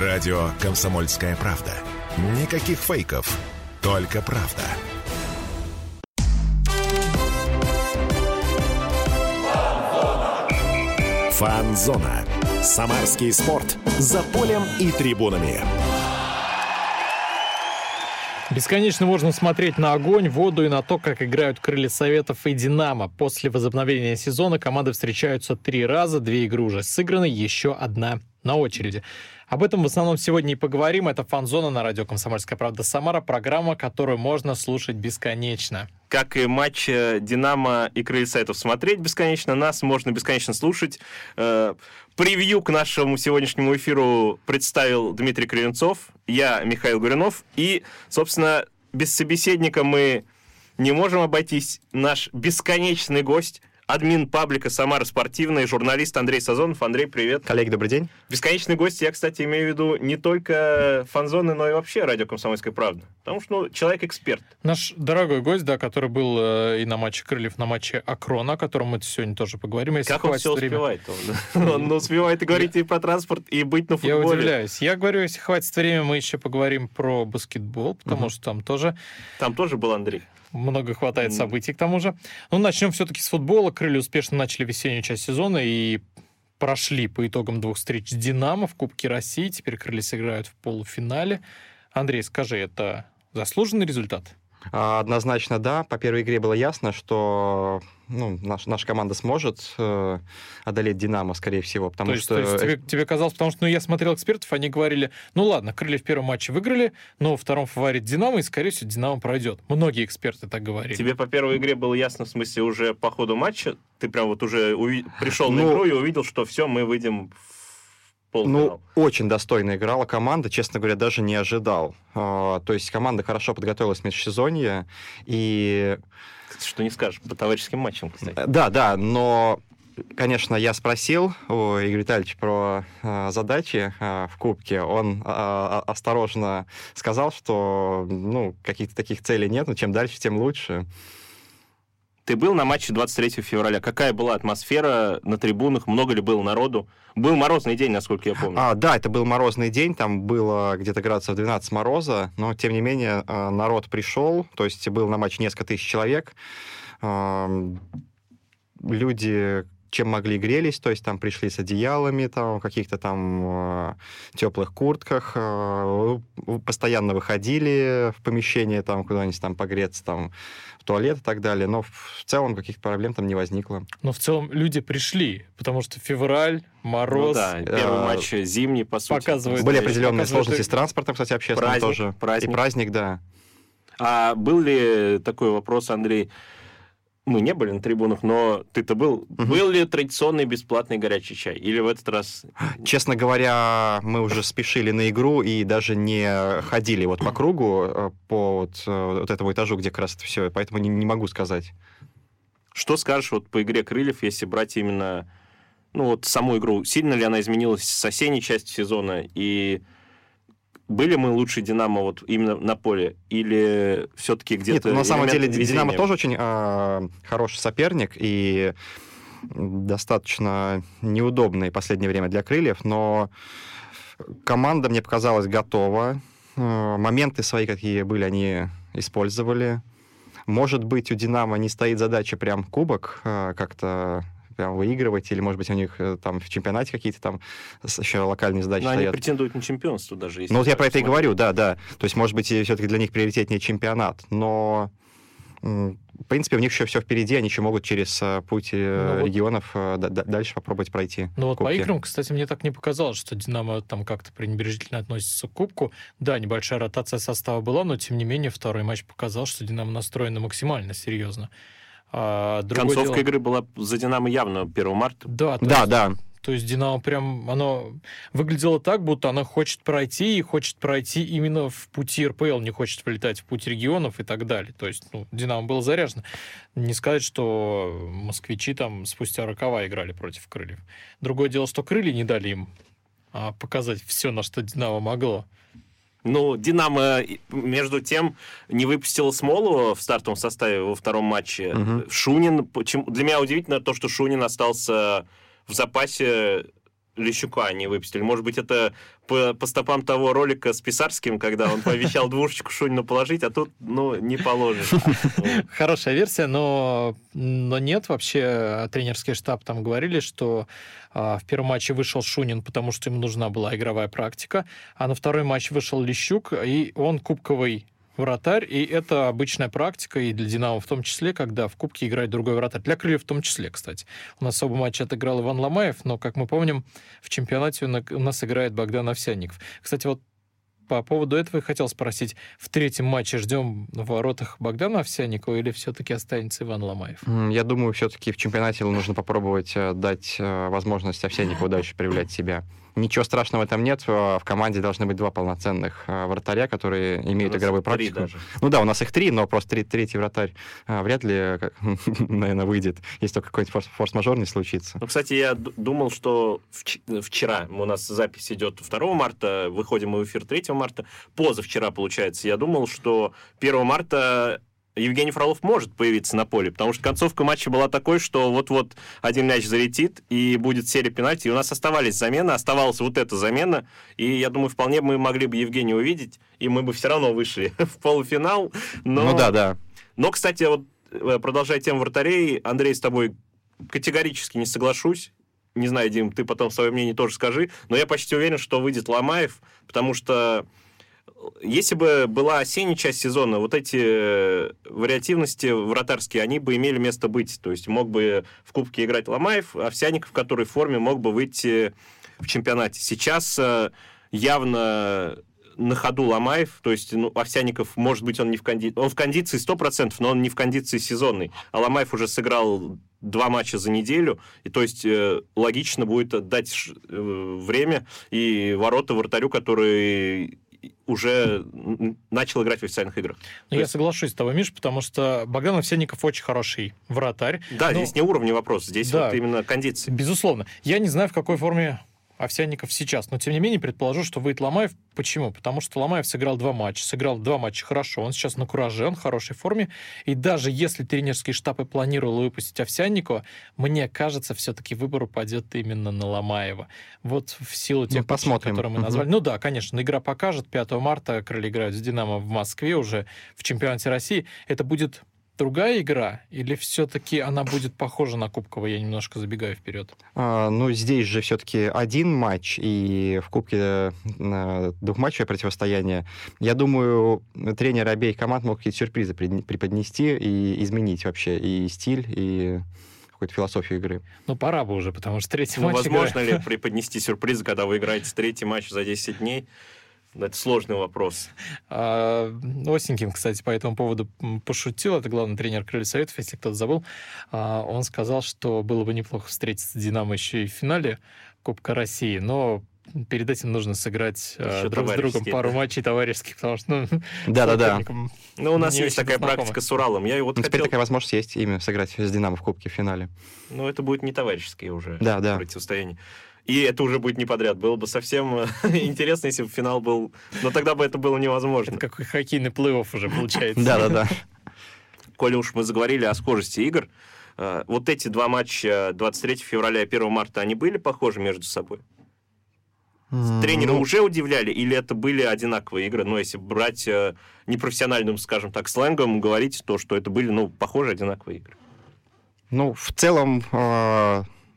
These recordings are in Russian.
Радио «Комсомольская правда». Никаких фейков, только правда. Фанзона. Самарский спорт. За полем и трибунами. Бесконечно можно смотреть на огонь, воду и на то, как играют крылья Советов и Динамо. После возобновления сезона команды встречаются три раза, две игры уже сыграны, еще одна на очереди. Об этом в основном сегодня и поговорим. Это «Фанзона» на радио «Комсомольская правда» Самара, программа, которую можно слушать бесконечно. Как и матч э, «Динамо» и «Крылья Советов» смотреть бесконечно, нас можно бесконечно слушать. Э, превью к нашему сегодняшнему эфиру представил Дмитрий Кривенцов, я Михаил Гуринов, и, собственно, без собеседника мы не можем обойтись. Наш бесконечный гость – админ паблика «Самара спортивная», журналист Андрей Сазонов. Андрей, привет. Коллеги, добрый день. Бесконечный гость, я, кстати, имею в виду не только фанзоны, но и вообще радио «Комсомольская правда». Потому что, ну, человек-эксперт. Наш дорогой гость, да, который был э, и на матче Крыльев, на матче Акрона, о котором мы сегодня тоже поговорим. Если как он все время. успевает? Он, он успевает и говорить и про транспорт, и быть на футболе. Я удивляюсь. Я говорю, если хватит времени, мы еще поговорим про баскетбол, потому что там тоже... Там тоже был Андрей много хватает событий к тому же. Ну, начнем все-таки с футбола. Крылья успешно начали весеннюю часть сезона и прошли по итогам двух встреч с «Динамо» в Кубке России. Теперь крылья сыграют в полуфинале. Андрей, скажи, это заслуженный результат? А, однозначно да. По первой игре было ясно, что ну, наш, наша команда сможет э, одолеть Динамо, скорее всего. Потому то есть, что... то есть тебе, тебе казалось, потому что ну, я смотрел экспертов, они говорили, ну ладно, крылья в первом матче выиграли, но во втором фаворит Динамо, и, скорее всего, Динамо пройдет. Многие эксперты так говорили. Тебе по первой игре было ясно, в смысле, уже по ходу матча, ты прям вот уже уви... пришел ну, на игру и увидел, что все, мы выйдем в. Ну, очень достойно играла команда, честно говоря, даже не ожидал. А, то есть команда хорошо подготовилась в межсезонье, и... Что не скажешь по товарищеским матчам, кстати. Э, да, да, но Конечно, я спросил у Игоря Витальевича про э, задачи э, в Кубке. Он э, осторожно сказал, что ну, каких-то таких целей нет, но чем дальше, тем лучше. Ты был на матче 23 февраля. Какая была атмосфера на трибунах? Много ли было народу? Был морозный день, насколько я помню. А, да, это был морозный день. Там было где-то градусов 12 мороза. Но, тем не менее, э, народ пришел. То есть был на матче несколько тысяч человек. Люди чем могли грелись, то есть там пришли с одеялами, там, в каких-то там э, теплых куртках, э, постоянно выходили в помещение там куда-нибудь там погреться, там в туалет и так далее, но в целом каких-то проблем там не возникло. Но в целом люди пришли, потому что февраль, мороз. Ну, да, первый э, матч зимний, по сути. Показывает, Были определенные показывает... сложности с транспортом, кстати, общественным праздник, тоже. Праздник. И праздник, да. А был ли такой вопрос, Андрей, мы не были на трибунах, но ты-то был. Угу. Был ли традиционный бесплатный горячий чай? Или в этот раз... Честно говоря, мы уже спешили на игру и даже не ходили вот по кругу, э, по вот, э, вот этому этажу, где как раз это все, поэтому не, не могу сказать. Что скажешь вот по игре крыльев, если брать именно ну вот саму игру? Сильно ли она изменилась с осенней части сезона? И были мы лучше Динамо вот именно на поле? Или все-таки где-то... Нет, на самом деле везения? Динамо тоже очень э, хороший соперник и достаточно неудобный в последнее время для крыльев, но команда, мне показалась, готова. Э, моменты свои, какие были, они использовали. Может быть, у «Динамо» не стоит задача прям кубок э, как-то прям выигрывать, или, может быть, у них э, там в чемпионате какие-то там еще локальные задачи Но стоят. они претендуют на чемпионство даже. Ну, вот я про это и говорю, да, да. То есть, может быть, все-таки для них приоритетнее чемпионат, но в принципе, у них еще все впереди, они еще могут через э, путь э, ну, регионов вот, дальше попробовать пройти. Ну вот по играм, кстати, мне так не показалось, что Динамо там как-то пренебрежительно относится к Кубку. Да, небольшая ротация состава была, но тем не менее второй матч показал, что Динамо настроено максимально серьезно. А, Концовка дело... игры была за Динамо явно 1 марта. Да, да, есть, да. То есть Динамо прям, оно выглядело так, будто она хочет пройти и хочет пройти именно в пути РПЛ, не хочет вылетать в путь регионов и так далее. То есть, ну, Динамо было заряжено. Не сказать, что москвичи там спустя рукава играли против крыльев. Другое дело, что крылья не дали им а, показать все, на что Динамо могло. Ну, Динамо, между тем, не выпустил Смолу в стартовом составе во втором матче. Угу. Шунин, почему... для меня удивительно то, что Шунин остался в запасе Лещука не выпустили. Может быть, это по, по стопам того ролика с Писарским, когда он пообещал двушечку Шунину положить, а тут, ну, не положишь. Хорошая версия, но, но нет. Вообще тренерский штаб там говорили, что а, в первом матче вышел Шунин, потому что ему нужна была игровая практика, а на второй матч вышел Лещук, и он кубковый вратарь, и это обычная практика, и для «Динамо» в том числе, когда в Кубке играет другой вратарь. Для «Крыльев» в том числе, кстати. У нас оба матча отыграл Иван Ломаев, но, как мы помним, в чемпионате у нас играет Богдан Овсянников. Кстати, вот по поводу этого я хотел спросить. В третьем матче ждем в воротах Богдана Овсянникова или все-таки останется Иван Ломаев? Я думаю, все-таки в чемпионате нужно попробовать э, дать э, возможность Овсянникову дальше проявлять себя. Ничего страшного там нет. В команде должны быть два полноценных э, вратаря, которые имеют игровую практику. Даже. Ну да, у нас их три, но просто три, третий вратарь э, вряд ли, наверное, выйдет, если только какой-нибудь форс-мажор не случится. Ну, кстати, я думал, что вчера у нас запись идет 2 марта, выходим мы в эфир 3 марта, позавчера, получается. Я думал, что 1 марта Евгений Фролов может появиться на поле, потому что концовка матча была такой, что вот-вот один мяч залетит, и будет серия пенальти, и у нас оставались замены, оставалась вот эта замена, и я думаю, вполне мы могли бы Евгения увидеть, и мы бы все равно вышли в полуфинал. Но... Ну да, да. Но, кстати, вот э, продолжая тему вратарей, Андрей, с тобой категорически не соглашусь. Не знаю, Дим, ты потом свое мнение тоже скажи, но я почти уверен, что выйдет Ломаев, потому что если бы была осенняя часть сезона, вот эти э, вариативности вратарские, они бы имели место быть. То есть мог бы в Кубке играть Ломаев, Овсяников, который в форме мог бы выйти в чемпионате. Сейчас э, явно на ходу Ломаев, то есть ну, Овсяников, может быть, он не в кондиции, он в кондиции 100%, но он не в кондиции сезонной. А Ломаев уже сыграл два матча за неделю, и то есть э, логично будет дать э, время и ворота вратарю, который уже начал играть в официальных играх. Ну, я есть... соглашусь с тобой, Миш, потому что Богдан Овсянников очень хороший вратарь. Да, но... здесь не уровень вопрос, здесь да, вот именно кондиции. Безусловно. Я не знаю, в какой форме Овсянников сейчас. Но, тем не менее, предположу, что выйдет Ломаев. Почему? Потому что Ломаев сыграл два матча. Сыграл два матча хорошо. Он сейчас на кураже, он в хорошей форме. И даже если тренерский штаб и планировал выпустить Овсянникова, мне кажется, все-таки выбор упадет именно на Ломаева. Вот в силу тех, ну, посмотрим. которые мы назвали. Угу. Ну да, конечно, игра покажет. 5 марта крылья играют с «Динамо» в Москве уже в чемпионате России. Это будет другая игра, или все-таки она будет похожа на Кубковую? Я немножко забегаю вперед. А, ну, здесь же все-таки один матч, и в Кубке э, двухматчевое противостояние. Я думаю, тренеры обеих команд могут какие-то сюрпризы преподнести и изменить вообще и стиль, и какую-то философию игры. Ну, пора бы уже, потому что третий ну, матч... Возможно играет... ли преподнести сюрпризы, когда вы играете третий матч за 10 дней? Это сложный вопрос. А, Осенькин, кстати, по этому поводу пошутил. Это главный тренер Крылья Советов, если кто-то забыл. А, он сказал, что было бы неплохо встретиться с «Динамо» еще и в финале Кубка России, но перед этим нужно сыграть Еще друг с другом пару матчей товарищеских, потому что... Ну, Да-да-да. Ну, у нас есть такая практика с Уралом. Я вот ну, хотел... Теперь такая возможность есть именно сыграть с «Динамо» в Кубке в финале. Ну, это будет не товарищеское уже да, да. противостояние и это уже будет не подряд. Было бы совсем э, интересно, если бы финал был... Но тогда бы это было невозможно. Это как хоккейный плей-офф уже получается. Да-да-да. Коли уж мы заговорили о скорости игр, э, вот эти два матча 23 февраля и 1 марта, они были похожи между собой? Тренеры ну... уже удивляли, или это были одинаковые игры? Ну, если брать э, непрофессиональным, скажем так, сленгом, говорить то, что это были, ну, похожие одинаковые игры. Ну, в целом,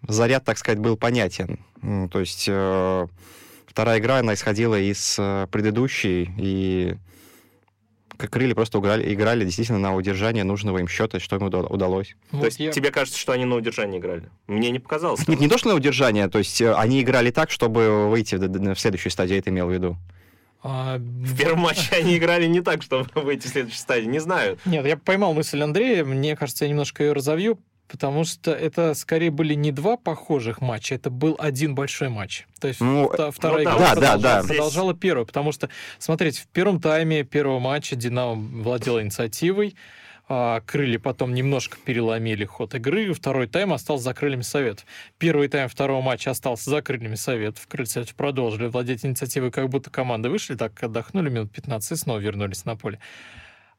заряд, так сказать, был понятен. То есть э, вторая игра, она исходила из э, предыдущей, и как крылья просто играли, играли действительно на удержание нужного им счета, что им удалось. Вот то есть я... тебе кажется, что они на удержание играли? Мне не показалось. Нет, не то, что на удержание, то есть э, они играли так, чтобы выйти в, в следующую стадию, это имел в виду. А... В первом матче они играли не так, чтобы выйти в следующую стадию, не знаю. Нет, я поймал мысль Андрея, мне кажется, я немножко ее разовью потому что это скорее были не два похожих матча, это был один большой матч. То есть ну, вторая ну, игра да, продолжала, да, да. продолжала первую, потому что, смотрите, в первом тайме первого матча Динамо владела инициативой, а крылья потом немножко переломили ход игры, второй тайм остался за крыльями Советов. Первый тайм второго матча остался за крыльями Советов. Крылья Советов продолжили владеть инициативой, как будто команды вышли, так отдохнули минут 15 и снова вернулись на поле.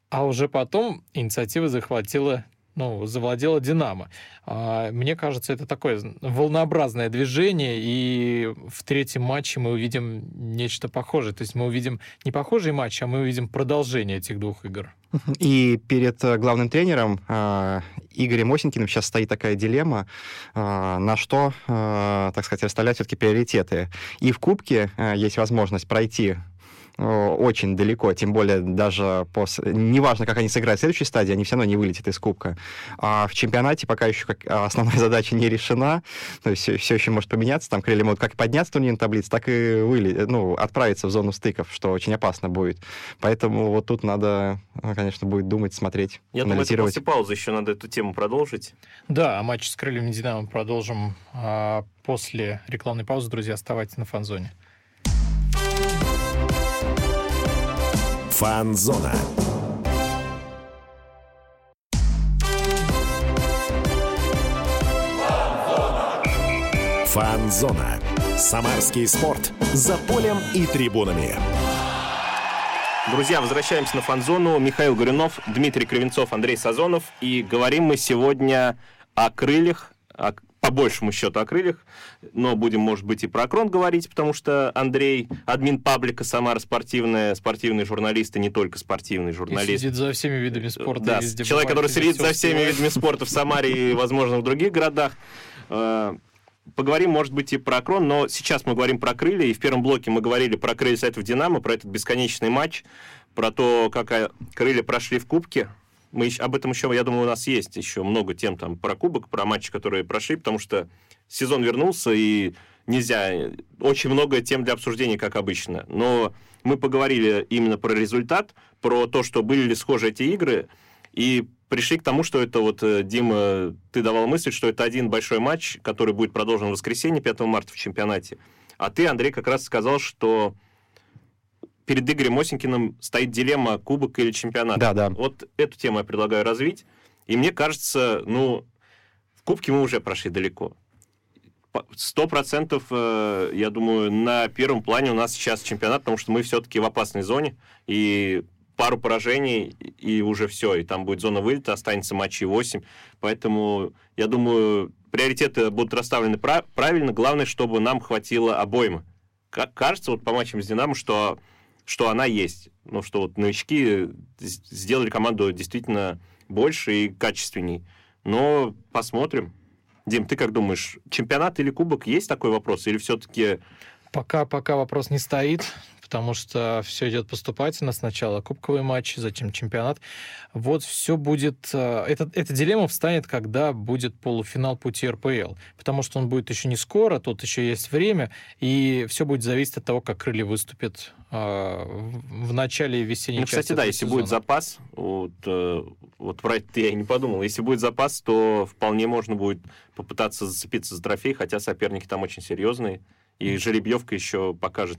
А уже потом инициатива захватила ну, завладела «Динамо». А, мне кажется, это такое волнообразное движение, и в третьем матче мы увидим нечто похожее. То есть мы увидим не похожий матч, а мы увидим продолжение этих двух игр. И перед э, главным тренером э, Игорем Осенькиным сейчас стоит такая дилемма, э, на что, так сказать, расставлять все-таки приоритеты. И в Кубке есть возможность пройти очень далеко, тем более даже после... Неважно, как они сыграют в следующей стадии, они все равно не вылетят из Кубка. А в чемпионате пока еще как основная задача не решена, то есть все, все еще может поменяться, там крылья могут как подняться в турнирной таблице, так и вылет... ну, отправиться в зону стыков, что очень опасно будет. Поэтому вот тут надо, конечно, будет думать, смотреть, Я анализировать. думаю, после паузы еще надо эту тему продолжить. Да, а матч с крыльями Динамо продолжим а, после рекламной паузы. Друзья, оставайтесь на фанзоне. Фанзона. Фанзона. Самарский спорт. За полем и трибунами. Друзья, возвращаемся на фанзону. Михаил Горюнов, Дмитрий Кривенцов, Андрей Сазонов. И говорим мы сегодня о крыльях, о по большему счету о крыльях, но будем, может быть, и про Крон говорить, потому что Андрей, админ паблика «Самара спортивная», спортивный журналист, и не только спортивный журналист. И сидит за всеми видами спорта. Да, человек, который сидит за всеми видами спорта в Самаре и, возможно, в других городах. Э, поговорим, может быть, и про Крон, но сейчас мы говорим про крылья, и в первом блоке мы говорили про крылья Сайтов Динамо, про этот бесконечный матч, про то, как э, крылья прошли в Кубке, мы еще, об этом еще, я думаю, у нас есть еще много тем там про кубок, про матчи, которые прошли, потому что сезон вернулся, и нельзя... Очень много тем для обсуждения, как обычно. Но мы поговорили именно про результат, про то, что были ли схожи эти игры, и пришли к тому, что это вот, э, Дима, ты давал мысль, что это один большой матч, который будет продолжен в воскресенье, 5 марта в чемпионате. А ты, Андрей, как раз сказал, что перед Игорем Осенькиным стоит дилемма кубок или чемпионат. Да, да. Вот эту тему я предлагаю развить. И мне кажется, ну, в кубке мы уже прошли далеко. Сто процентов, э, я думаю, на первом плане у нас сейчас чемпионат, потому что мы все-таки в опасной зоне, и пару поражений, и уже все, и там будет зона вылета, останется матчей 8. Поэтому, я думаю, приоритеты будут расставлены правильно. Главное, чтобы нам хватило обоймы. Как кажется, вот по матчам с «Динамо», что что она есть. Ну, что вот новички сделали команду действительно больше и качественней. Но посмотрим. Дим, ты как думаешь, чемпионат или кубок есть такой вопрос? Или все-таки... Пока, пока вопрос не стоит потому что все идет поступательно. Сначала кубковый матч, затем чемпионат. Вот все будет... Э, эта, эта дилемма встанет, когда будет полуфинал пути РПЛ, потому что он будет еще не скоро, тут еще есть время, и все будет зависеть от того, как крылья выступят э, в начале весенней ну, части кстати, да, если сезона. будет запас, вот, э, вот про это я и не подумал, если будет запас, то вполне можно будет попытаться зацепиться за трофей, хотя соперники там очень серьезные, и жеребьевка еще покажет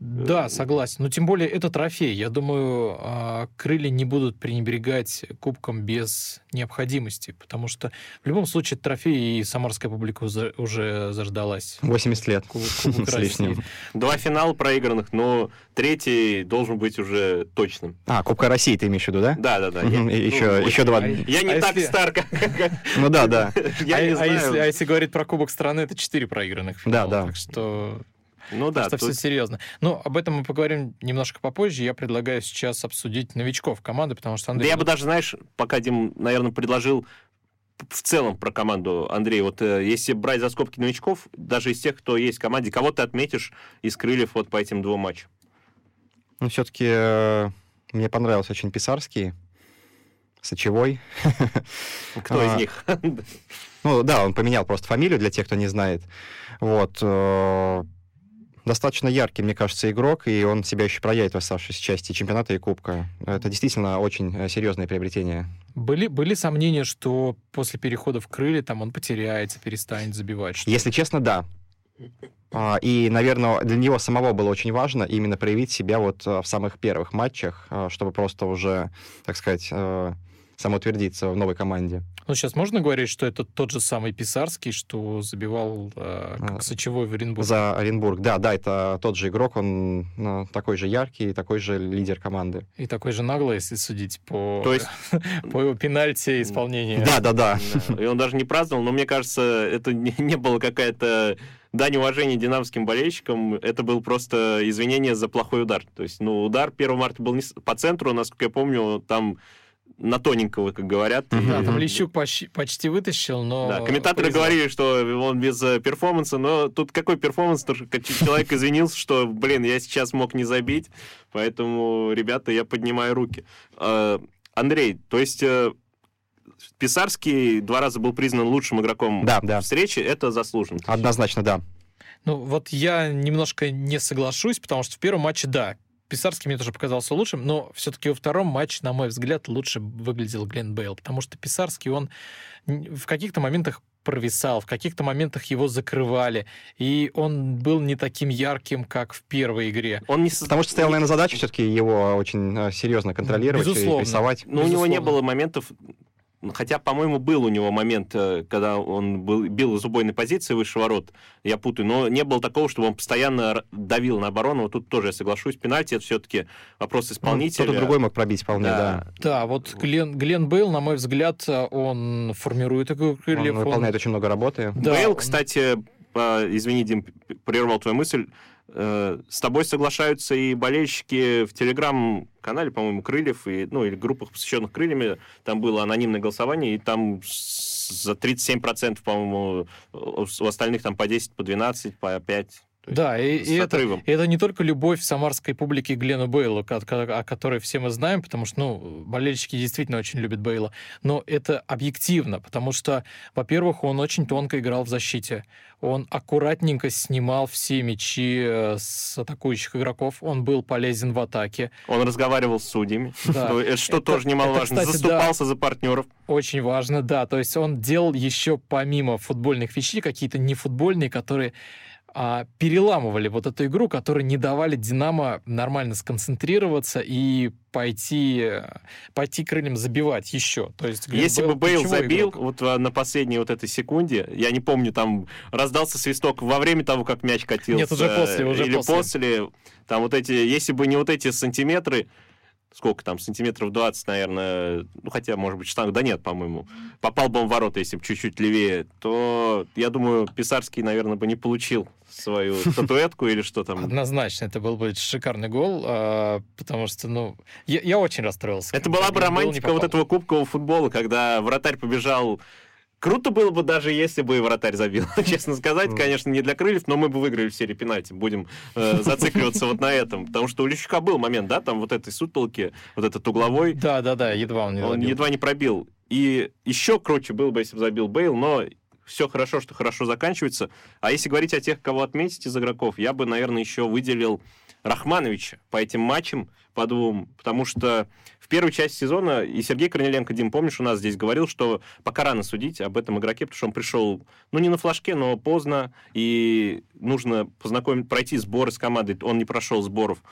да, согласен. Но тем более это трофей. Я думаю, а, крылья не будут пренебрегать кубком без необходимости, потому что в любом случае трофей и самарская публика уже заждалась. 80 лет с лишним. Два финала проигранных, но третий должен быть уже точным. А, Кубка России ты имеешь в виду, да? Да, да, да. Еще, еще два. Я не а так стар, как... Ну да, да. А, а если говорить про Кубок страны, это четыре проигранных финала. Да, да. Так что ну да. Что тут... все серьезно. Ну, об этом мы поговорим немножко попозже. Я предлагаю сейчас обсудить новичков команды, потому что Андрей... Да я бы даже, знаешь, пока Дим, наверное, предложил в целом про команду, Андрей, вот э, если брать за скобки новичков, даже из тех, кто есть в команде, кого ты отметишь из крыльев вот по этим двум матчам? Ну, все-таки э, мне понравился очень Писарский, Сочевой. Кто из а, них? Ну, да, он поменял просто фамилию для тех, кто не знает. Вот. Достаточно яркий, мне кажется, игрок, и он себя еще проявит в оставшейся части чемпионата и кубка. Это действительно очень э, серьезное приобретение. Были, были сомнения, что после перехода в крылья там он потеряется, перестанет забивать? Что Если честно, да. А, и, наверное, для него самого было очень важно именно проявить себя вот э, в самых первых матчах, э, чтобы просто уже, так сказать, самоутвердиться в новой команде. Ну, сейчас можно говорить, что это тот же самый Писарский, что забивал э, как А, сочевой в Оренбурге? За Оренбург. Да, да, это тот же игрок, он ну, такой же яркий, такой же лидер команды. И такой же наглый, если судить по, То есть- по его пенальти исполнению. Да, да, да. Да, И он даже не праздновал, но мне кажется, это не, не было какая-то дань уважения динамским болельщикам, это был просто извинение за плохой удар. То есть, ну, удар 1 марта был не по центру, насколько я помню, там на тоненького, как говорят. Да, там И- Лещук почти, почти вытащил, но... Да, комментаторы повезло. говорили, что он без э, перформанса, но тут какой перформанс, то, что как человек извинился, что, блин, я сейчас мог не забить, поэтому, ребята, я поднимаю руки. Э, Андрей, то есть э, Писарский два раза был признан лучшим игроком Да, да. встречи, это заслуженно. Однозначно, да. Ну, вот я немножко не соглашусь, потому что в первом матче, да, Писарский мне тоже показался лучшим, но все-таки во втором матче, на мой взгляд, лучше выглядел Глен Бейл, потому что Писарский, он в каких-то моментах провисал, в каких-то моментах его закрывали, и он был не таким ярким, как в первой игре. Он не Потому что стояла, наверное, задача все-таки его очень э, серьезно контролировать Безусловно. и прессовать. Но у него не безусловно. было моментов, хотя, по-моему, был у него момент, э, когда он был, бил из убойной позиции выше ворот, я путаю, но не было такого, чтобы он постоянно давил на оборону. Вот тут тоже я соглашусь, пенальти это все-таки вопрос Ну, исполнителя. Кто-то другой мог пробить вполне, да. Да, вот Глен, Глен Бейл, на мой взгляд, он формирует игру Он крыльев. он- выполняет очень много работы. Да, Бейл, он- кстати, э, извини, Дим, прервал твою мысль, э, с тобой соглашаются и болельщики в телеграм-канале, по-моему, Крыльев, и, ну, или группах, посвященных Крыльями, там было анонимное голосование, и там за 37%, по-моему, у у остальных там по 10, по 12, по 5. Да, и, и это, и это не только любовь самарской публики к Глену Бейлу, ко- ко- о которой все мы знаем, потому что, ну, болельщики действительно очень любят Бейла, но это объективно, потому что, во-первых, он очень тонко играл в защите, он аккуратненько снимал все мячи э, с атакующих игроков, он был полезен в атаке. Он разговаривал с судьями, Да. Что Это- тоже немаловажно, это, кстати, заступался за партнеров. Очень важно, да. То есть он делал еще помимо футбольных вещей какие-то нефутбольные, которые а, переламывали вот эту игру, которые не давали Динамо нормально сконцентрироваться и пойти, пойти крыльям забивать еще. То есть Если бы Бейл забил игрок. вот а, на последней вот этой секунде, я не помню, там раздался свисток во время того, как мяч катился. Нет, уже после, уже или после. Там вот эти, если бы не вот эти сантиметры, сколько там, сантиметров 20, наверное, ну хотя, может быть, 16, да нет, по-моему, попал бы он в ворота, если бы чуть-чуть левее, то, я думаю, Писарский, наверное, бы не получил свою статуэтку или что там. Однозначно, это был бы шикарный гол, а, потому что, ну, я, я очень расстроился. Это была бы романтика вот этого кубкового футбола, когда вратарь побежал. Круто было бы даже, если бы вратарь забил. Честно сказать, конечно, не для крыльев, но мы бы выиграли в серии пенальти. Будем э, зацикливаться вот на этом. Потому что у Лещука был момент, да, там вот этой сутолки, вот этот угловой, Да, да, да, едва он не он забил. едва не пробил. И еще круче было бы, если бы забил Бейл, но все хорошо, что хорошо заканчивается. А если говорить о тех, кого отметить из игроков, я бы, наверное, еще выделил Рахмановича по этим матчам, по двум, потому что в первой части сезона и Сергей Корнеленко, Дим, помнишь, у нас здесь говорил, что пока рано судить об этом игроке, потому что он пришел, ну, не на флажке, но поздно, и нужно познакомить, пройти сборы с командой, он не прошел сборов.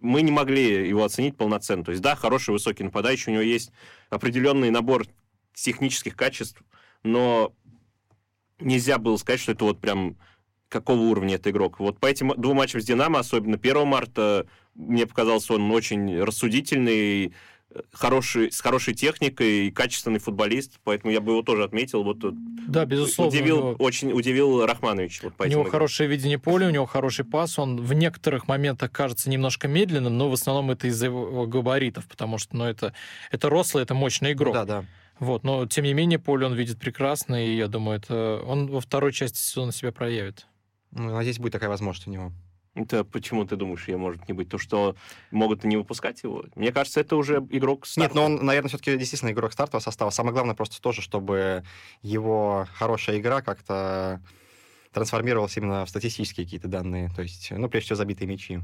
Мы не могли его оценить полноценно. То есть, да, хороший высокий нападающий, у него есть определенный набор технических качеств, но нельзя было сказать, что это вот прям какого уровня это игрок. Вот по этим двум матчам с Динамо, особенно 1 марта, мне показался он очень рассудительный, хороший, с хорошей техникой и качественный футболист, поэтому я бы его тоже отметил. Вот тут Да, безусловно. удивил, него- очень удивил Рахманович. Вот по У него играм. хорошее видение поля, у него хороший пас. Он в некоторых моментах кажется немножко медленным, но в основном это из-за его габаритов, потому что ну, это, это рослый, это мощный игрок. Да, да. Вот, но тем не менее поле он видит прекрасно, и я думаю, это он во второй части сезона себя проявит. Ну, надеюсь, будет такая возможность у него. Это почему ты думаешь, ее может не быть? То, что могут не выпускать его? Мне кажется, это уже игрок Нет, старта. но он, наверное, все-таки действительно игрок стартового состава. Самое главное просто тоже, чтобы его хорошая игра как-то трансформировалась именно в статистические какие-то данные. То есть, ну, прежде всего, забитые мячи.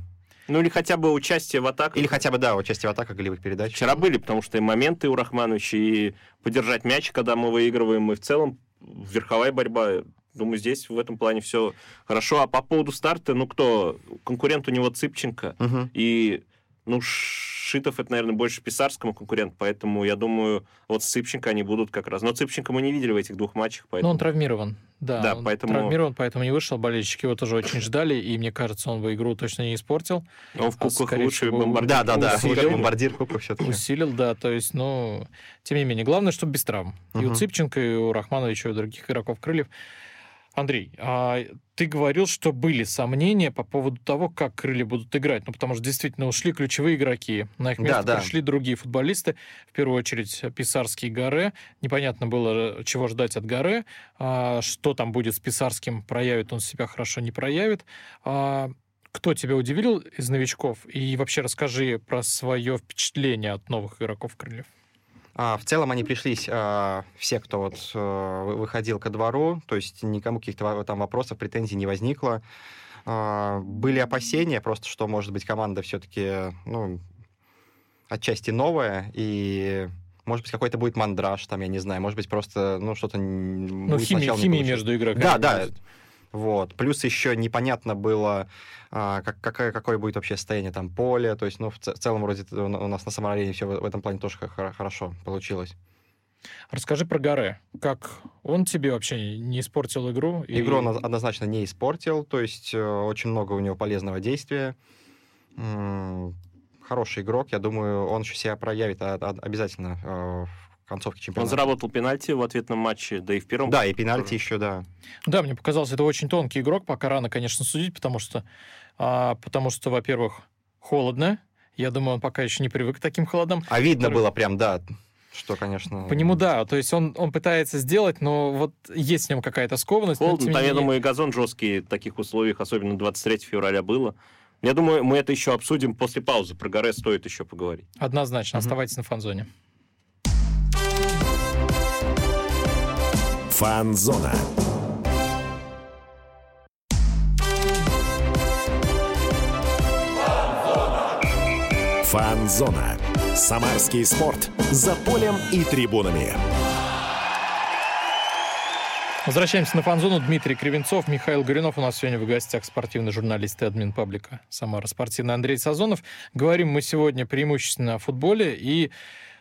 Ну или хотя бы участие в атаках. Или хотя бы, да, участие в атаках, голевых передач. Вчера были, потому что и моменты у Рахмановича, и подержать мяч, когда мы выигрываем, и в целом верховая борьба. Думаю, здесь в этом плане все хорошо. А по поводу старта, ну кто? Конкурент у него Цыпченко. Мгм. И ну, Шитов это, наверное, больше Писарскому конкурент, поэтому я думаю, вот Цыпченко они будут как раз. Но Цыпченко мы не видели в этих двух матчах, поэтому... Ну, он травмирован, да. Да, он поэтому- Травмирован, поэтому не вышел. Болельщики его тоже очень ждали, и мне кажется, он бы игру точно не испортил. Он в А, кубках скорее лучший всего, бомбардир. Да, да, да. Усилил. Бомбардир Кубка все-таки. Усилил, да, то есть, ну, тем не менее, главное, чтобы без травм. И у. Цыпченко, и у Рахмановича, и у других игроков крыльев. Андрей, а ты говорил, что были сомнения по поводу того, как крылья будут играть. Ну, потому что действительно ушли ключевые игроки. На их Да, место да. пришли другие футболисты. В первую очередь Писарский и Гаре. Непонятно было, чего ждать от Гаре. А, что там будет с Писарским, проявит он себя хорошо, не проявит. А, кто тебя удивил из новичков? И вообще расскажи про свое впечатление от новых игроков крыльев. А, в целом они пришлись а, все, кто вот а, вы- выходил ко двору, то есть никому каких-то там вопросов, претензий не возникло. А, были опасения просто, что, может быть, команда все-таки, ну, отчасти новая, и, может быть, какой-то будет мандраж, там, я не знаю, может быть, просто, ну, что-то Ну, химия, химия между игроками. Да, да. Вот. Плюс еще непонятно было, а, как, какое, какое будет вообще состояние там поля. То есть, ну, в, ц- в целом, вроде у нас на самоарене все в, в этом плане тоже хо- хорошо получилось. Расскажи про Гаре. Как он тебе вообще не испортил игру? И- Игру он од- однозначно не испортил, то есть э, очень много у него полезного действия. М, Хороший игрок, я думаю, он еще себя проявит а- а- обязательно э, концовке Он чемпионата. заработал пенальти в ответном матче, да и в первом. Да, и пенальти еще, да. Да, мне показалось, это очень тонкий игрок. Пока рано, конечно, судить, потому что, а, потому что, во-первых, холодно. Я думаю, он пока еще не привык к таким холодам. А видно было прям, да, что, конечно... По нему, да, то есть он, он пытается сделать, но вот есть в нем какая-то скованность. но Холодно, не там, я думаю, и газон жесткий в таких условиях, особенно 23 февраля было. Я думаю, мы это еще обсудим после паузы. Про Горе стоит еще поговорить. Однозначно, Мгм. оставайтесь на фан-зоне. Фанзона. Фанзона. Самарский спорт. За полем и трибунами. Возвращаемся на фан-зону. Дмитрий Кривенцов, Михаил Горюнов. У нас сегодня в гостях спортивный журналист и админ паблика «Самара спортивный» Андрей Сазонов. Говорим мы сегодня преимущественно о футболе и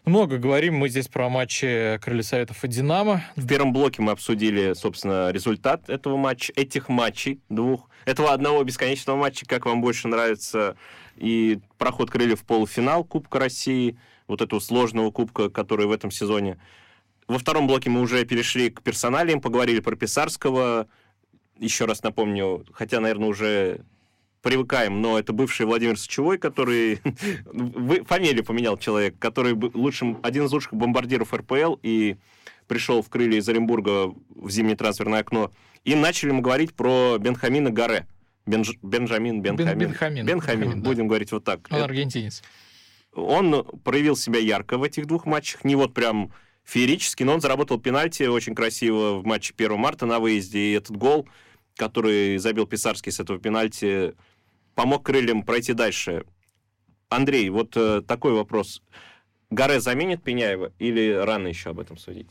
много говорим мы здесь про матчи Крылья Советов и «Динамо». В первом блоке мы обсудили, собственно, результат этого матча, этих матчей двух. Этого одного бесконечного матча, как вам больше нравится, и проход крыльев в полуфинал Кубка России, вот этого сложного кубка, который в этом сезоне. Во втором блоке мы уже перешли к персоналиям, поговорили про Писарского. Еще раз напомню, хотя, наверное, уже привыкаем, но это бывший Владимир Сычевой, который... Вы- Фамилию поменял человек, который лучшим, один из лучших бомбардиров РПЛ и пришел в крылья из Оренбурга в зимнее трансферное окно. И начали мы говорить про Бенхамина Гаре. Бенж- Бенджамин, Бенхамин. Бенхамин. Бенхамин, Бенхамин, да. будем говорить вот так. Он Это- аргентинец. он проявил себя ярко в этих двух матчах, не вот прям феерически, но он заработал пенальти очень красиво в матче 1 марта на выезде, и этот гол, который забил Писарский с этого пенальти, помог крыльям пройти дальше. Андрей, вот э, такой вопрос. Гаре заменит Пеняева или рано еще об этом судить?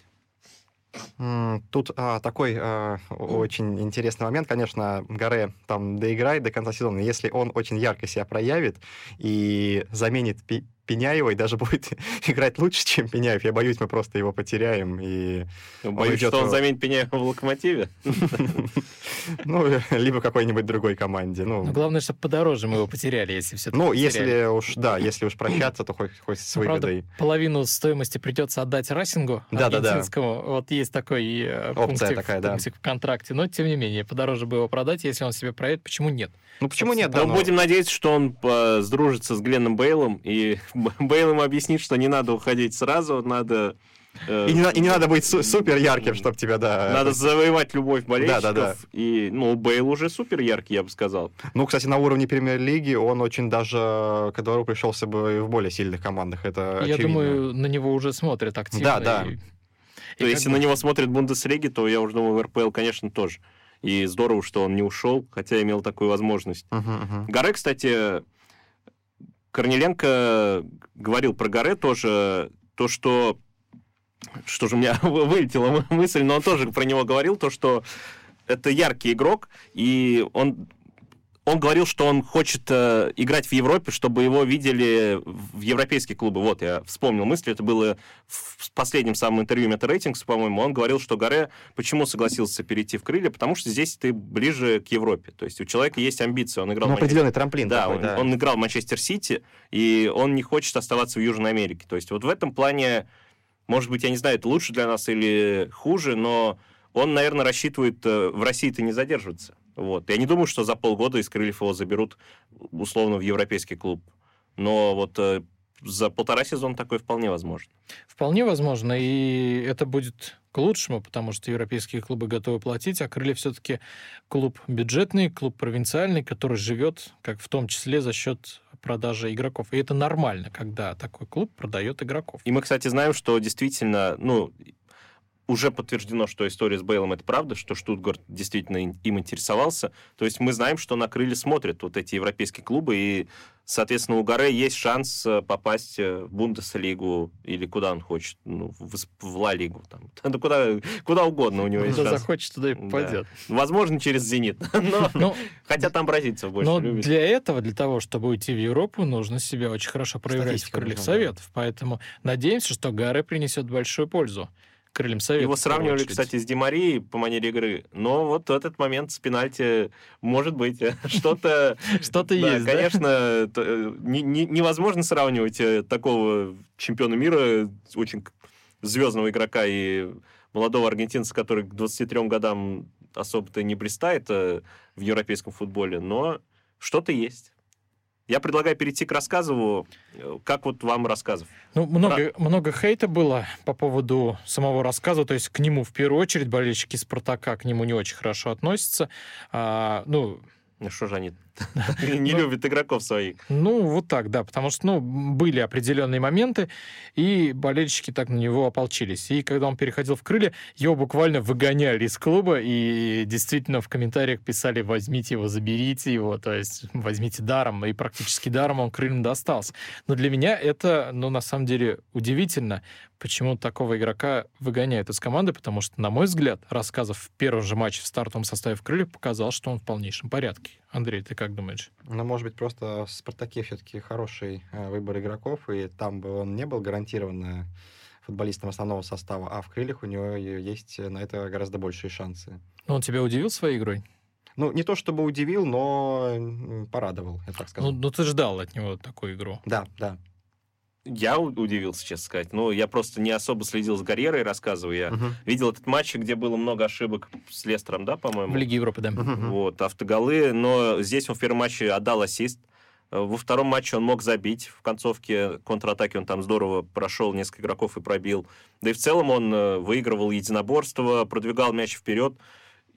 Тут а, такой а, очень интересный момент. Конечно, Гаре там доиграет до конца сезона. Если он очень ярко себя проявит и заменит И даже будет играть лучше, чем Пеняев, я боюсь, мы просто его потеряем. И, Боюсь, идет что он заменит Пеняева в «Локомотиве». ну, либо какой-нибудь другой команде. Ну, Но главное, чтобы подороже мы его потеряли, если все-таки ну если уж, да, если уж прощаться, то хоть, хоть с Ну, выгодой. половину стоимости придется отдать Расингу Да-да-да. аргентинскому. Вот есть такой э, пунктик в контракте. Но, тем не менее, подороже бы его продать, если он себе проедет. Почему нет? Ну, почему нет? Да, Ну, ну, будем надеяться, что он э, сдружится с Гленном Бейлом, и Бейл ему объяснит, что не надо уходить сразу, надо... э, И не, и не надо быть су- супер ярким, чтобы тебя, да... Надо завоевать любовь болельщиков. Да-да-да. И, ну, Бейл уже супер яркий, я бы сказал. Ну, кстати, на уровне премьер-лиги он очень даже ко двору пришелся бы и в более сильных командах. Это Я очевидно. думаю, на него уже смотрят активно. Да, да. и- и То как если бы- на него смотрят Бундеслиги, то я уже думаю, в РПЛ, конечно, тоже. И здорово, что он не ушел, хотя имел такую возможность. Мгм, мгм. Гаре, кстати, Корнеленко говорил про Гаре тоже, то, что... Что же у меня вылетела мы- мысль, но он тоже про него говорил, то, что это яркий игрок, и он, он говорил, что он хочет э, играть в Европе, чтобы его видели в европейские клубы. Вот, я вспомнил мысль, это было в последнем самом интервью Мета Рейтингс, по-моему, он говорил, что Гаре почему согласился перейти в крылья, потому что здесь ты ближе к Европе. То есть у человека есть амбиции, он играл... Ну, в Манчестер- определенный трамплин Да, такой, он, да. он играл в Манчестер Сити, и он не хочет оставаться в Южной Америке. То есть вот в этом плане, может быть, я не знаю, это лучше для нас или хуже, но он, наверное, рассчитывает э, в России-то не задерживаться. Вот. Я не думаю, что за полгода из крыльев его заберут условно в европейский клуб. Но вот э, за полтора сезона такое вполне возможно. Вполне возможно, и это будет к лучшему, потому что европейские клубы готовы платить, а Крылья все-таки клуб бюджетный, клуб провинциальный, который живет, как в том числе за счет продажи игроков. И это нормально, когда такой клуб продает игроков. И мы, кстати, знаем, что действительно, ну, уже подтверждено, что история с Бейлом это правда, что Штутгарт действительно им интересовался. То есть мы знаем, что на крылья смотрят вот эти европейские клубы, и, соответственно, у Гаре есть шанс э, попасть в Бундеслигу или куда он хочет, ну, в, в Ла-лигу, там, да куда, куда угодно у него есть Кто шанс. захочет, туда и Да. попадет. Возможно, через «Зенит». Но, Ну, хотя там бразильцев больше Но любят. для этого, для того, чтобы уйти в Европу, нужно себя очень хорошо проявлять в крыльях да. советов. Поэтому надеемся, что Гаре принесет большую пользу крыльям советов. Его сравнивали, кстати, с Димарией по манере игры, но вот этот момент с пенальти может быть что-то... Что-то есть, конечно, э, не- не- невозможно сравнивать э, такого чемпиона мира, очень звездного игрока и молодого аргентинца, который к 23 годам особо-то не блистает э, в европейском футболе, но что-то есть. Я предлагаю перейти к рассказу. Э, Как вот вам рассказов? Ну, много, много хейта было по поводу самого рассказа, то есть к нему в первую очередь болельщики Спартака к нему не очень хорошо относятся. А, ну, Ну, Что же они не Ну, любят игроков своих? Ну, вот так, да, потому что, ну, были определенные моменты, и болельщики так на него ополчились. И когда он переходил в крылья, его буквально выгоняли из клуба, и действительно в комментариях писали «возьмите его, заберите его», то есть возьмите даром, и практически даром он крыльям достался. Но для меня это, ну, на самом деле, удивительно, почему такого игрока выгоняют из команды, потому что, на мой взгляд, рассказов в первом же матче в стартовом составе в крыльях показал, что он в полнейшем порядке. Андрей, ты как думаешь? Ну, может быть, просто в «Спартаке» все-таки хороший э, выбор игроков, и там бы он не был гарантированно футболистом основного состава, а в «Крыльях» у него есть на это гораздо большие шансы. Ну, Он тебя удивил своей игрой? Ну, не то чтобы удивил, но порадовал, я так Ну, скажу. ну, ты ждал от него такую игру. Да, да. Я удивился, честно сказать. Ну, я просто не особо следил с Гарьерой, рассказываю. Я Мгм. видел этот матч, где было много ошибок с Лестером, да, по-моему? В Лиге Европы, да. Мгм. Вот, автоголы. Но здесь он в первом матче отдал ассист. Э, Во втором матче он мог забить. В концовке контратаки он там здорово прошел, несколько игроков и пробил. Да и в целом он э, выигрывал единоборство, продвигал мяч вперед.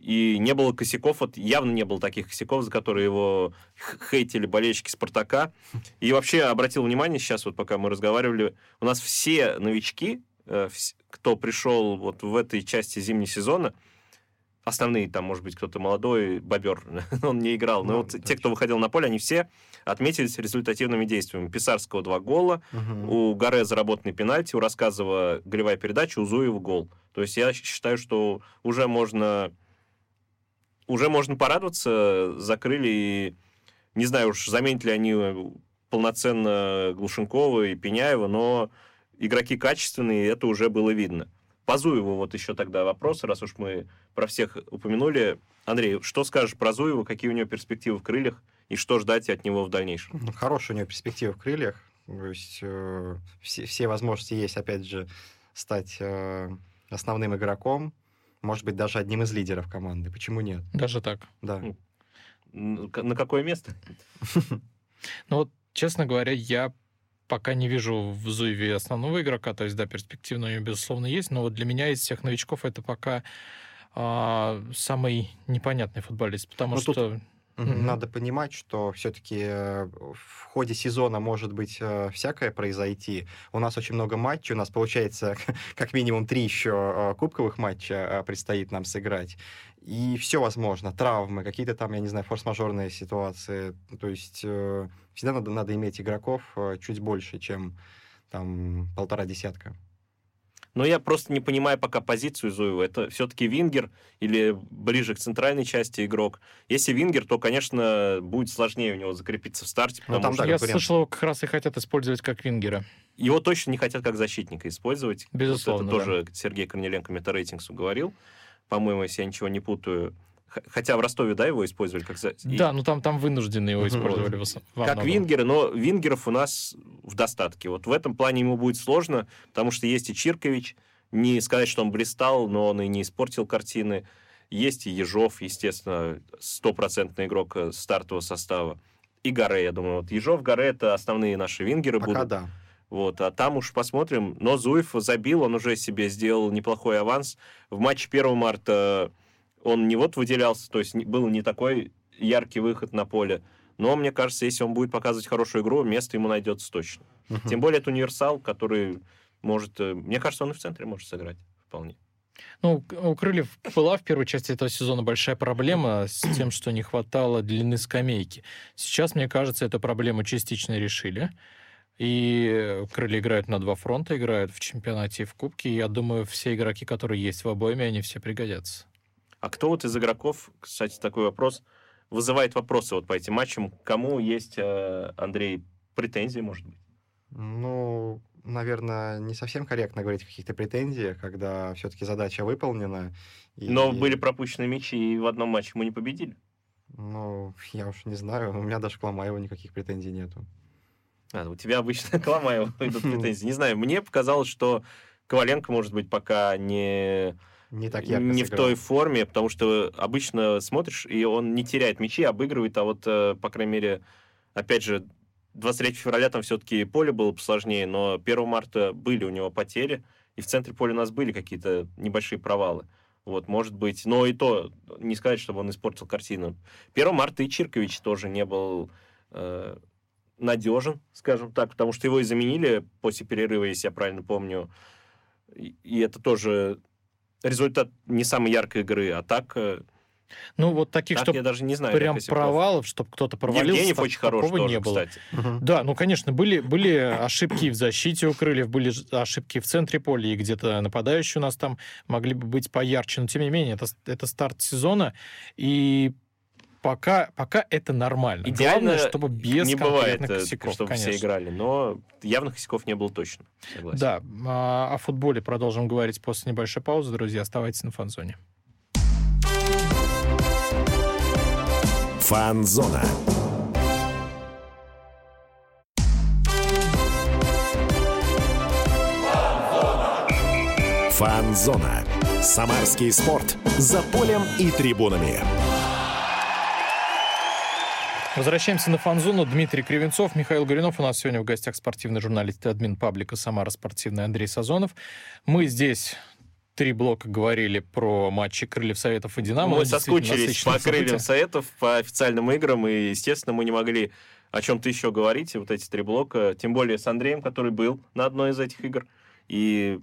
И не было косяков, вот явно не было таких косяков, за которые его хейтили болельщики Спартака. И вообще обратил внимание сейчас, вот пока мы разговаривали, у нас все новички, э, кто пришел вот в этой части зимнего сезона, основные, там, может быть, кто-то молодой, бобер, он не играл, но Ну, вот те, точно. кто выходил на поле, они все отметились результативными действиями. Писарского два гола, Мгм. у Гаре заработанный пенальти, у Рассказова голевая передача, у Зуева гол. То есть я считаю, что уже можно уже можно порадоваться, закрыли и не знаю уж, заменят ли они полноценно Глушенкова и Пеняева, но игроки качественные, это уже было видно. По Зуеву вот еще тогда вопрос, раз уж мы про всех упомянули. Андрей, что скажешь про Зуева, какие у него перспективы в крыльях и что ждать от него в дальнейшем? Ну, Хорошая у него перспектива в крыльях. То есть э, все, все возможности есть, опять же, стать э, основным игроком, может быть, даже одним из лидеров команды. Почему нет? Даже так. Да. На какое место? Ну вот, честно говоря, я пока не вижу в Зуеве основного игрока, то есть, да, перспективно у него, безусловно, есть, но вот для меня из всех новичков это пока а, самый непонятный футболист, потому Ну, тут Мгм. Надо понимать, что все-таки в ходе сезона может быть э, всякое произойти. У нас очень много матчей, у нас получается как минимум три еще э, кубковых матча э, предстоит нам сыграть. И все возможно. Травмы, какие-то там, я не знаю, форс-мажорные ситуации. То есть э, всегда надо, надо иметь игроков э, чуть больше, чем там полтора десятка. Но я просто не понимаю пока позицию Зуева. Это все-таки вингер или ближе к центральной части игрок. Если вингер, то, конечно, будет сложнее у него закрепиться в старте. Ну, там, что я слышал, его как раз и хотят использовать как вингера. Его точно не хотят как защитника использовать. Безусловно, вот это да. тоже Сергей Корнеленко Метарейтингсу говорил. По-моему, если я ничего не путаю. Хотя в Ростове, да, его использовали как... Да, ну там, там вынуждены его использовали. Вот. Как вингеры, но вингеров у нас в достатке. Вот в этом плане ему будет сложно, потому что есть и Чиркович, не сказать, что он блистал, но он и не испортил картины. Есть и Ежов, естественно, стопроцентный игрок э, стартового состава. И Гаре, я думаю. Вот Ежов, Гаре — это основные наши вингеры Пока будут. да. Вот, а там уж посмотрим. Но Зуев забил, он уже себе сделал неплохой аванс. В матче 1 марта он не вот выделялся, то есть был не такой яркий выход на поле. Но мне кажется, если он будет показывать хорошую игру, место ему найдется точно. Uh-huh. Тем более это универсал, который может... Э, мне кажется, он и в центре может сыграть вполне. Ну, у Крыльев была в первой части этого сезона большая проблема с тем, что не хватало длины скамейки. Сейчас, мне кажется, эту проблему частично решили. И крылья играют на два фронта, играют в чемпионате и в кубке. И я думаю, все игроки, которые есть в обоими, они все пригодятся. А кто вот из игроков, кстати, такой вопрос, вызывает вопросы вот по этим матчам? Кому есть, э, Андрей, претензии, может быть? Ну, наверное, не совсем корректно говорить о каких-то претензиях, когда все-таки задача выполнена. И... Но были пропущены мячи, и в одном матче мы не победили. Ну, я уж не знаю, у меня даже к Ломаеву никаких претензий нету. А, у тебя обычно к Ломаеву идут претензии. Не знаю, мне показалось, что Коваленко, может быть, пока не не так ярко Не сыграл. в той форме, потому что обычно смотришь, и он не теряет мячи, обыгрывает, а вот, э, по крайней мере, опять же, 23 февраля там все-таки поле было посложнее, но 1 марта были у него потери, и в центре поля у нас были какие-то небольшие провалы. Вот, может быть, но и то, не сказать, чтобы он испортил картину. 1 марта и Чиркович тоже не был э, надежен, скажем так, потому что его и заменили после перерыва, если я правильно помню. И, и это тоже результат не самой яркой игры, а так... Э, ну, вот таких, так, чтобы я даже не знаю, прям провалов, чтобы кто-то провалился. Евгеньев очень хорош тоже, не было. кстати. Угу. Да, ну, конечно, были, были ошибки в защите у Крыльев, были ошибки в центре поля, и где-то нападающие у нас там могли бы быть поярче. Но, тем не менее, это, это старт сезона, и пока, пока это нормально. Идеально Главное, чтобы без не бывает, э, косяков, чтобы конечно. все играли, но явных косяков не было точно. Согласен. Да, а, о футболе продолжим говорить после небольшой паузы. Друзья, оставайтесь на фанзоне. Фанзона. Фанзона. Самарский спорт. За полем и трибунами. Возвращаемся на фанзону. Дмитрий Кривенцов, Михаил Горинов. У нас сегодня в гостях спортивный журналист и админ паблика «Самара спортивный» Андрей Сазонов. Мы здесь три блока говорили про матчи Крыльев Советов и Динамо. Мы соскучились по Крыльям Советов, по официальным играм, и, естественно, мы не могли о чем-то еще говорить, вот эти три блока, тем более с Андреем, который был на одной из этих игр, и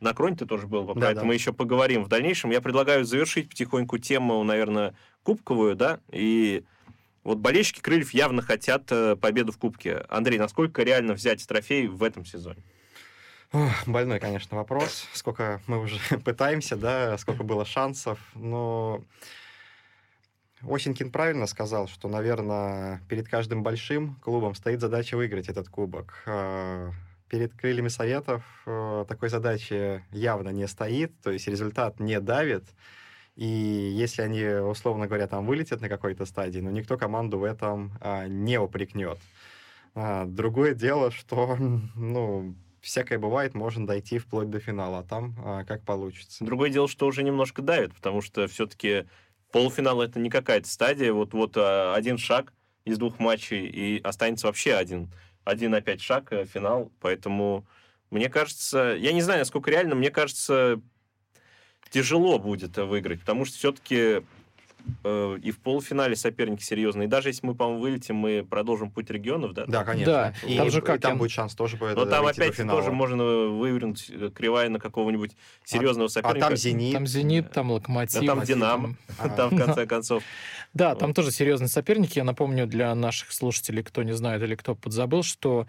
на Кроне ты тоже был, про да, да. мы еще поговорим в дальнейшем. Я предлагаю завершить потихоньку тему, наверное, кубковую, да, и вот болельщики Крыльев явно хотят э, победу в Кубке. Андрей, насколько реально взять трофей в этом сезоне? больной, конечно, вопрос. Сколько мы уже пытаемся, да, сколько было шансов. Но Осенькин правильно сказал, что, наверное, перед каждым большим клубом стоит задача выиграть этот кубок. А, перед крыльями советов э, такой задачи явно не стоит, то есть результат не давит. И если они, условно говоря, там вылетят на какой-то стадии, но никто команду в этом а, не упрекнет. А, другое дело, что, ну, всякое бывает, можно дойти вплоть до финала, а там а, как получится. Другое дело, что уже немножко давит, потому что все-таки полуфинал это не какая-то стадия, вот, вот а, один шаг из двух матчей, и останется вообще один, один опять шаг, э, финал, поэтому мне кажется, я не знаю, насколько реально, мне кажется, тяжело будет выиграть, потому что все-таки э, и в полуфинале соперники серьезные. И даже если мы, по-моему, вылетим, мы продолжим путь регионов, да? Да, конечно. Да, и, там же и как, там я- будет шанс тоже будет Но там опять финала. тоже можно вывернуть э, кривая на какого-нибудь серьезного А соперника. там «Зенит». Там «Зенит», там «Локомотив». А там и «Динамо». А, Там, в конце концов. Да, там тоже серьезные соперники. Я напомню для наших слушателей, кто не знает или кто подзабыл, что а,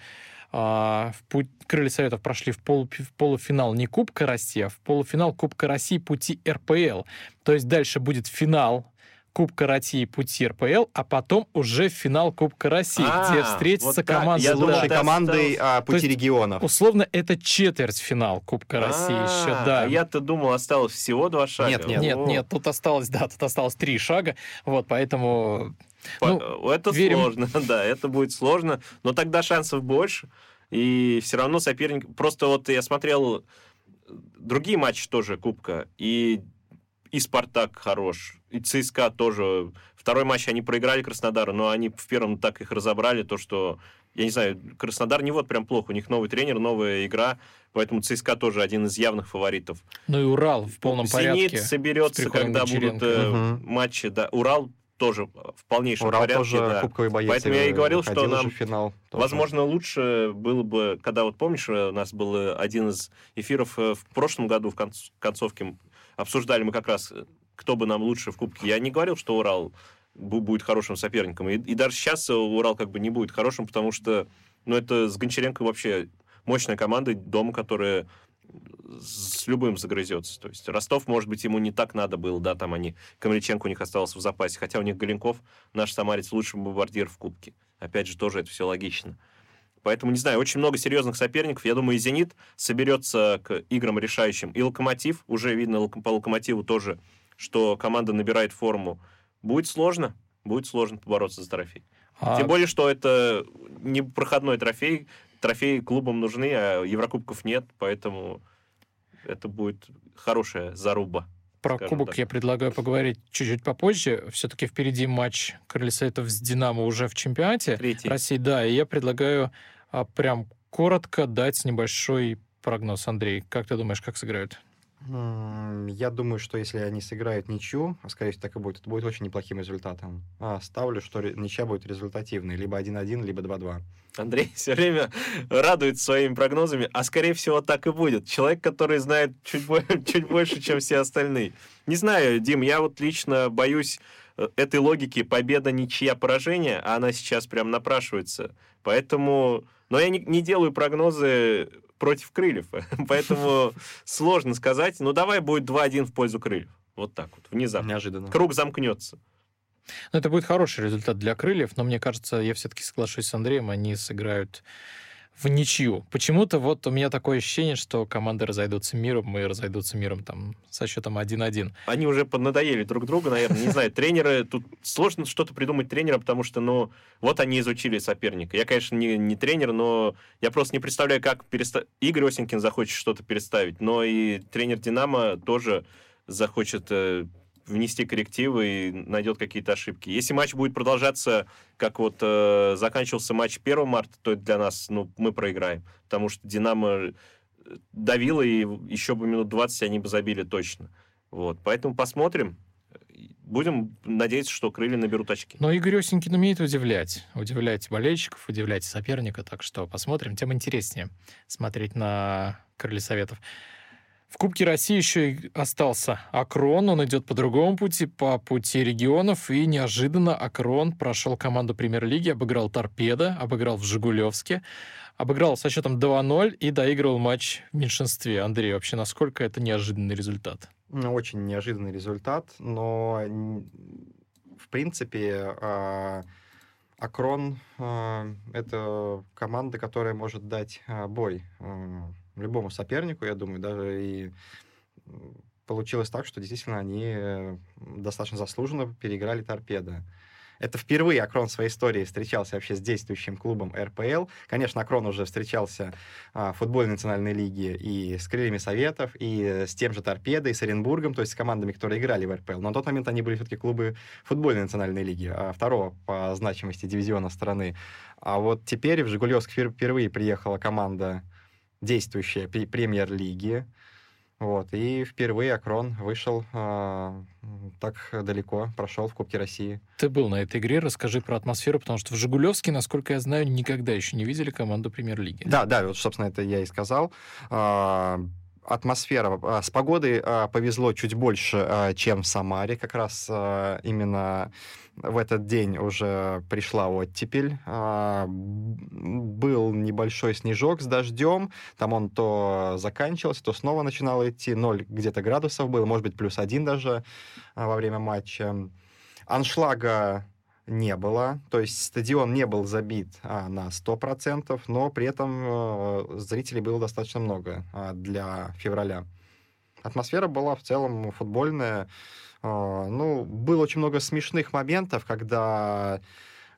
в путь... Крылья Советов прошли в, полу- в полуфинал не Кубка России, а в полуфинал Кубка России пути РПЛ. То есть дальше будет финал Кубка России пути РПЛ, а потом уже финал Кубка России, А, где встретятся вот так. команды. Я с думал, да. командой а, пути есть регионов. Условно, это четвертьфинал Кубка России еще, А, да. а Я-то думал, осталось всего два шага. Нет, нет. Нет, нет, тут осталось, да, тут осталось три шага, вот, поэтому по- ну, это верим. сложно, да, это будет сложно, но тогда шансов больше, и все равно соперник... Просто вот я смотрел другие матчи тоже Кубка, и и Спартак хорош, и ЦСКА тоже. Второй матч они проиграли Краснодару, но они в первом так их разобрали, то что, я не знаю, Краснодар не вот прям плохо, у них новый тренер, новая игра, поэтому ЦСКА тоже один из явных фаворитов. Ну и Урал в полном Зенит порядке. соберется, с приходом когда будут э, Мгм. матчи, да. Урал тоже в полнейшем Урал порядке, тоже да. кубковый боец. Поэтому я и э, говорил, что нам, финал. тоже. Возможно, лучше было бы, когда вот помнишь, у нас был э, один из эфиров э, в прошлом году в конц- концовке обсуждали мы как раз, э, кто бы нам лучше в Кубке. Я не говорил, что Урал бу- будет хорошим соперником. И, и даже сейчас э, Урал как бы не будет хорошим, потому что, ну, это с Гончаренко вообще мощная команда дома, которая с любым загрызется. То есть Ростов, может быть, ему не так надо было, да, там они, Камриченко у них остался в запасе, хотя у них Галенков, наш самарец, лучший бомбардир в Кубке. Опять же, тоже это все логично. Поэтому, не знаю, очень много серьезных соперников. Я думаю, и «Зенит» соберется к играм решающим. И «Локомотив», уже видно по «Локомотиву» тоже, что команда набирает форму. Будет сложно, будет сложно побороться за трофей. А Тем более, что это не проходной трофей. Трофеи клубам нужны, а Еврокубков нет, поэтому это будет хорошая заруба. Про Кубок так. я предлагаю поговорить чуть-чуть попозже. Все-таки впереди матч Крылья Советов с Динамо уже в чемпионате Третий. России. Да, и я предлагаю а, прям коротко дать небольшой прогноз. Андрей, как ты думаешь, как сыграют? Я думаю, что если они сыграют ничью, а скорее всего так и будет, это будет очень неплохим результатом. А, ставлю, что ничья будет результативной. Либо 1-1, либо 2-2. Андрей все время радует своими прогнозами, а скорее всего так и будет. Человек, который знает чуть, бо- чуть больше, чем все остальные. Не знаю, Дим, я вот лично боюсь э, этой логики победа, ничья, поражение, а она сейчас прям напрашивается. Поэтому... Но я не, не делаю прогнозы против крыльев, поэтому сложно сказать. Ну, давай будет 2-1 в пользу крыльев. Вот так вот, внезапно. Неожиданно. Круг замкнется. Ну, это будет хороший результат для Крыльев, но мне кажется, я все-таки соглашусь с Андреем, они сыграют в ничью. Почему-то вот у меня такое ощущение, что команды разойдутся миром, и разойдутся миром там со счетом 1-1. они уже поднадоели друг другу, наверное, не знаю, тренеры, тут сложно что-то придумать тренера, потому что, ну, вот они изучили соперника. Я, конечно, не, не тренер, но я просто не представляю, как переста... Игорь Осенькин захочет что-то переставить, но и тренер «Динамо» тоже захочет э, внести коррективы и найдет какие-то ошибки. Если матч будет продолжаться, как вот э, заканчивался матч 1 марта, то для нас, ну, мы проиграем, потому что «Динамо» давило, и еще бы минут 20 они бы забили точно. Вот, поэтому посмотрим. Будем надеяться, что крылья наберут очки. Но Игорь Осенькин умеет удивлять. Удивлять болельщиков, удивлять соперника. Так что посмотрим. Тем интереснее смотреть на Крылья Советов. В Кубке России еще и остался Акрон. Он идет по другому пути, по пути регионов. И неожиданно Акрон прошел команду премьер-лиги, обыграл Торпедо, обыграл в Жигулевске, обыграл со счетом 2-0 и доигрывал матч в меньшинстве. Андрей, вообще насколько это неожиданный результат? Ну, Очень неожиданный результат, но в принципе а, Акрон а, это команда, которая может дать а, бой любому сопернику, я думаю, даже и получилось так, что действительно они э, достаточно заслуженно переиграли торпедо. Это впервые Акрон в своей истории встречался вообще с действующим клубом РПЛ. Конечно, Акрон уже встречался а, в футбольной национальной лиге и с Крыльями Советов, и с тем же Торпедой, и с Оренбургом, то есть с командами, которые играли в РПЛ. Но на тот момент они были все-таки клубы футбольной национальной лиги, а второго по значимости дивизиона страны. А вот теперь в Жигулевск впер- впервые приехала команда, действующая пре- премьер-лиги. Вот, и впервые Акрон вышел э, так далеко, прошел в Кубке России. Ты был на этой игре, расскажи про атмосферу, потому что в Жигулевске, насколько я знаю, никогда еще не видели команду премьер-лиги. Да, да, вот, собственно, это я и сказал. Э, атмосфера. С погодой повезло чуть больше, чем в Самаре. Как раз именно в этот день уже пришла оттепель. Был небольшой снежок с дождем. Там он то заканчивался, то снова начинал идти. Ноль где-то градусов было, может быть, плюс один даже во время матча. Аншлага не было, то есть стадион не был забит а, на 100%, но при этом а, зрителей было достаточно много а, для февраля. Атмосфера была в целом футбольная. А, ну, было очень много смешных моментов, когда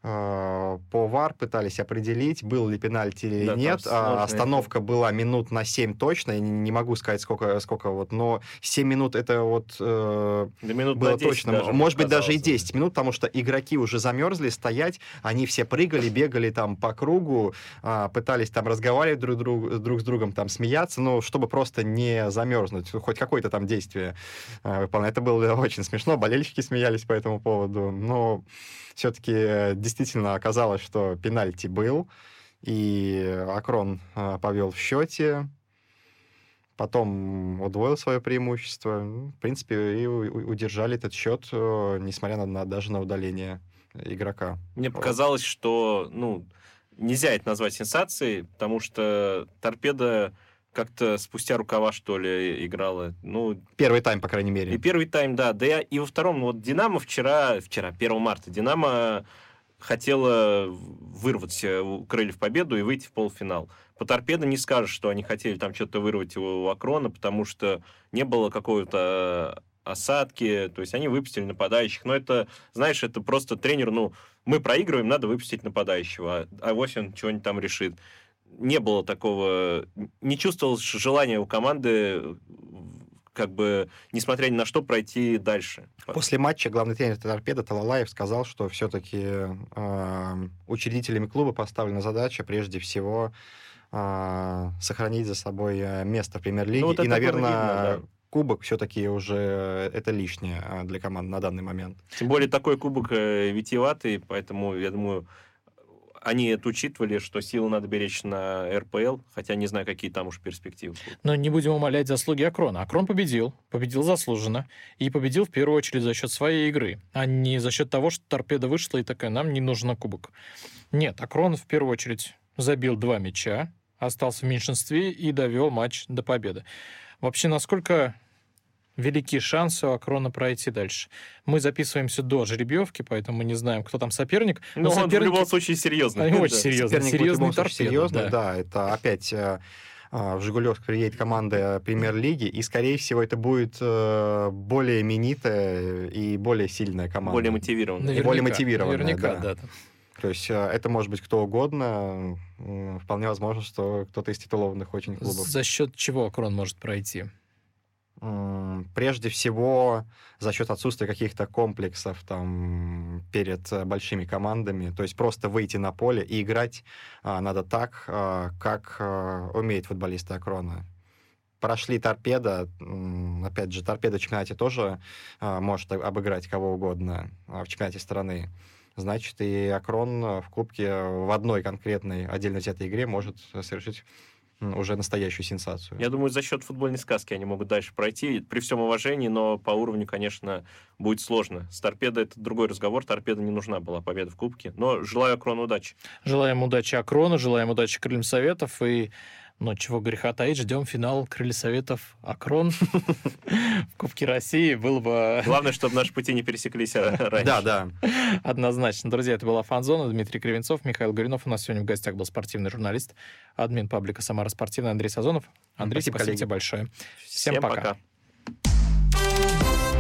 по ВАР пытались определить, был ли пенальти или да, нет. А, остановка это. была минут на 7 точно. Я не могу сказать, сколько, сколько вот, но 7 минут это вот э, да минут было точно. Даже, Может быть, даже и 10 минут, потому что игроки уже замерзли стоять, они все прыгали, бегали там по кругу, э, пытались там разговаривать друг, друг, друг с другом, там смеяться, ну, чтобы просто не замерзнуть, хоть какое-то там действие э, выполнять. Это было очень смешно, болельщики смеялись по этому поводу, но все-таки э, действительно оказалось, что пенальти был, и Акрон э, повел в счете, потом удвоил свое преимущество. Ну, в принципе, и удержали этот счет, э, несмотря на, на даже на удаление игрока. Мне показалось, что ну, нельзя это назвать сенсацией, потому что торпеда как-то спустя рукава, что ли, играла. Ну, первый тайм, по крайней мере. И первый тайм, да. Да и во втором, ну, вот Динамо вчера, вчера, 1 марта, Динамо хотела вырвать Крыльев победу и выйти в полуфинал. По торпедо не скажешь, что они хотели там что-то вырвать у Акрона, потому что не было какого-то осадки, то есть они выпустили нападающих. Но это, знаешь, это просто тренер, ну, мы проигрываем, надо выпустить нападающего, а, а он чего-нибудь там решит не было такого, не чувствовалось желания у команды как бы, несмотря ни на что, пройти дальше. После матча главный тренер Торпеда Талалаев сказал, что все-таки э, учредителями клуба поставлена задача прежде всего э, сохранить за собой э, место в премьер-лиге. Ну, вот И, наверное, видно, да. кубок все-таки уже это лишнее э, для команд на данный момент. Тем более такой кубок э, витиеватый, поэтому, я думаю, они это учитывали, что силы надо беречь на РПЛ, хотя не знаю, какие там уж перспективы. Но не будем умалять заслуги Акрона. Акрон победил, победил заслуженно, и победил в первую очередь за счет своей игры, а не за счет того, что торпеда вышла и такая, нам не нужен кубок. Нет, Акрон в первую очередь забил два мяча, остался в меньшинстве и довел матч до победы. Вообще, насколько великие шансы у Акрона пройти дальше. Мы записываемся до жеребьевки, поэтому мы не знаем, кто там соперник. Но, но он соперники... в любом случае серьезный. Они очень серьезный. Соперник серьезный, торпеда, серьезный, да. да. Это опять э, э, в Жигулевск приедет команда премьер-лиги, и, скорее всего, это будет э, более именитая и более сильная команда. Более мотивированная. Наверняка, более мотивированная, наверняка, да. да. То есть это может быть кто угодно. Вполне возможно, что кто-то из титулованных очень клубов. За счет чего Акрон может пройти? Прежде всего за счет отсутствия каких-то комплексов там перед э, большими командами, то есть просто выйти на поле и играть а, надо так, а, как а, умеет футболисты Акрона. Прошли торпеда, опять же, торпеда в чемпионате тоже а, может обыграть кого угодно а, в чемпионате страны. Значит, и Акрон в Кубке в одной конкретной отдельно взятой игре может совершить уже настоящую сенсацию. Я думаю, за счет футбольной сказки они могут дальше пройти. При всем уважении, но по уровню, конечно, будет сложно. С торпедо это другой разговор. Торпеда не нужна была победа в Кубке. Но желаю Акрону удачи. Желаем удачи Акрону, желаем удачи Крыльям Советов. И но чего греха таить, ждем финал Крылья Советов Акрон в Кубке России. Было бы... Главное, чтобы наши пути не пересеклись раньше. Да, да. Однозначно. Друзья, это была Фанзона. Дмитрий Кривенцов, Михаил Горинов. У нас сегодня в гостях был спортивный журналист, админ паблика «Самара Спортивная» Андрей Сазонов. Андрей, спасибо, спасибо тебе большое. Всем, Всем пока. пока.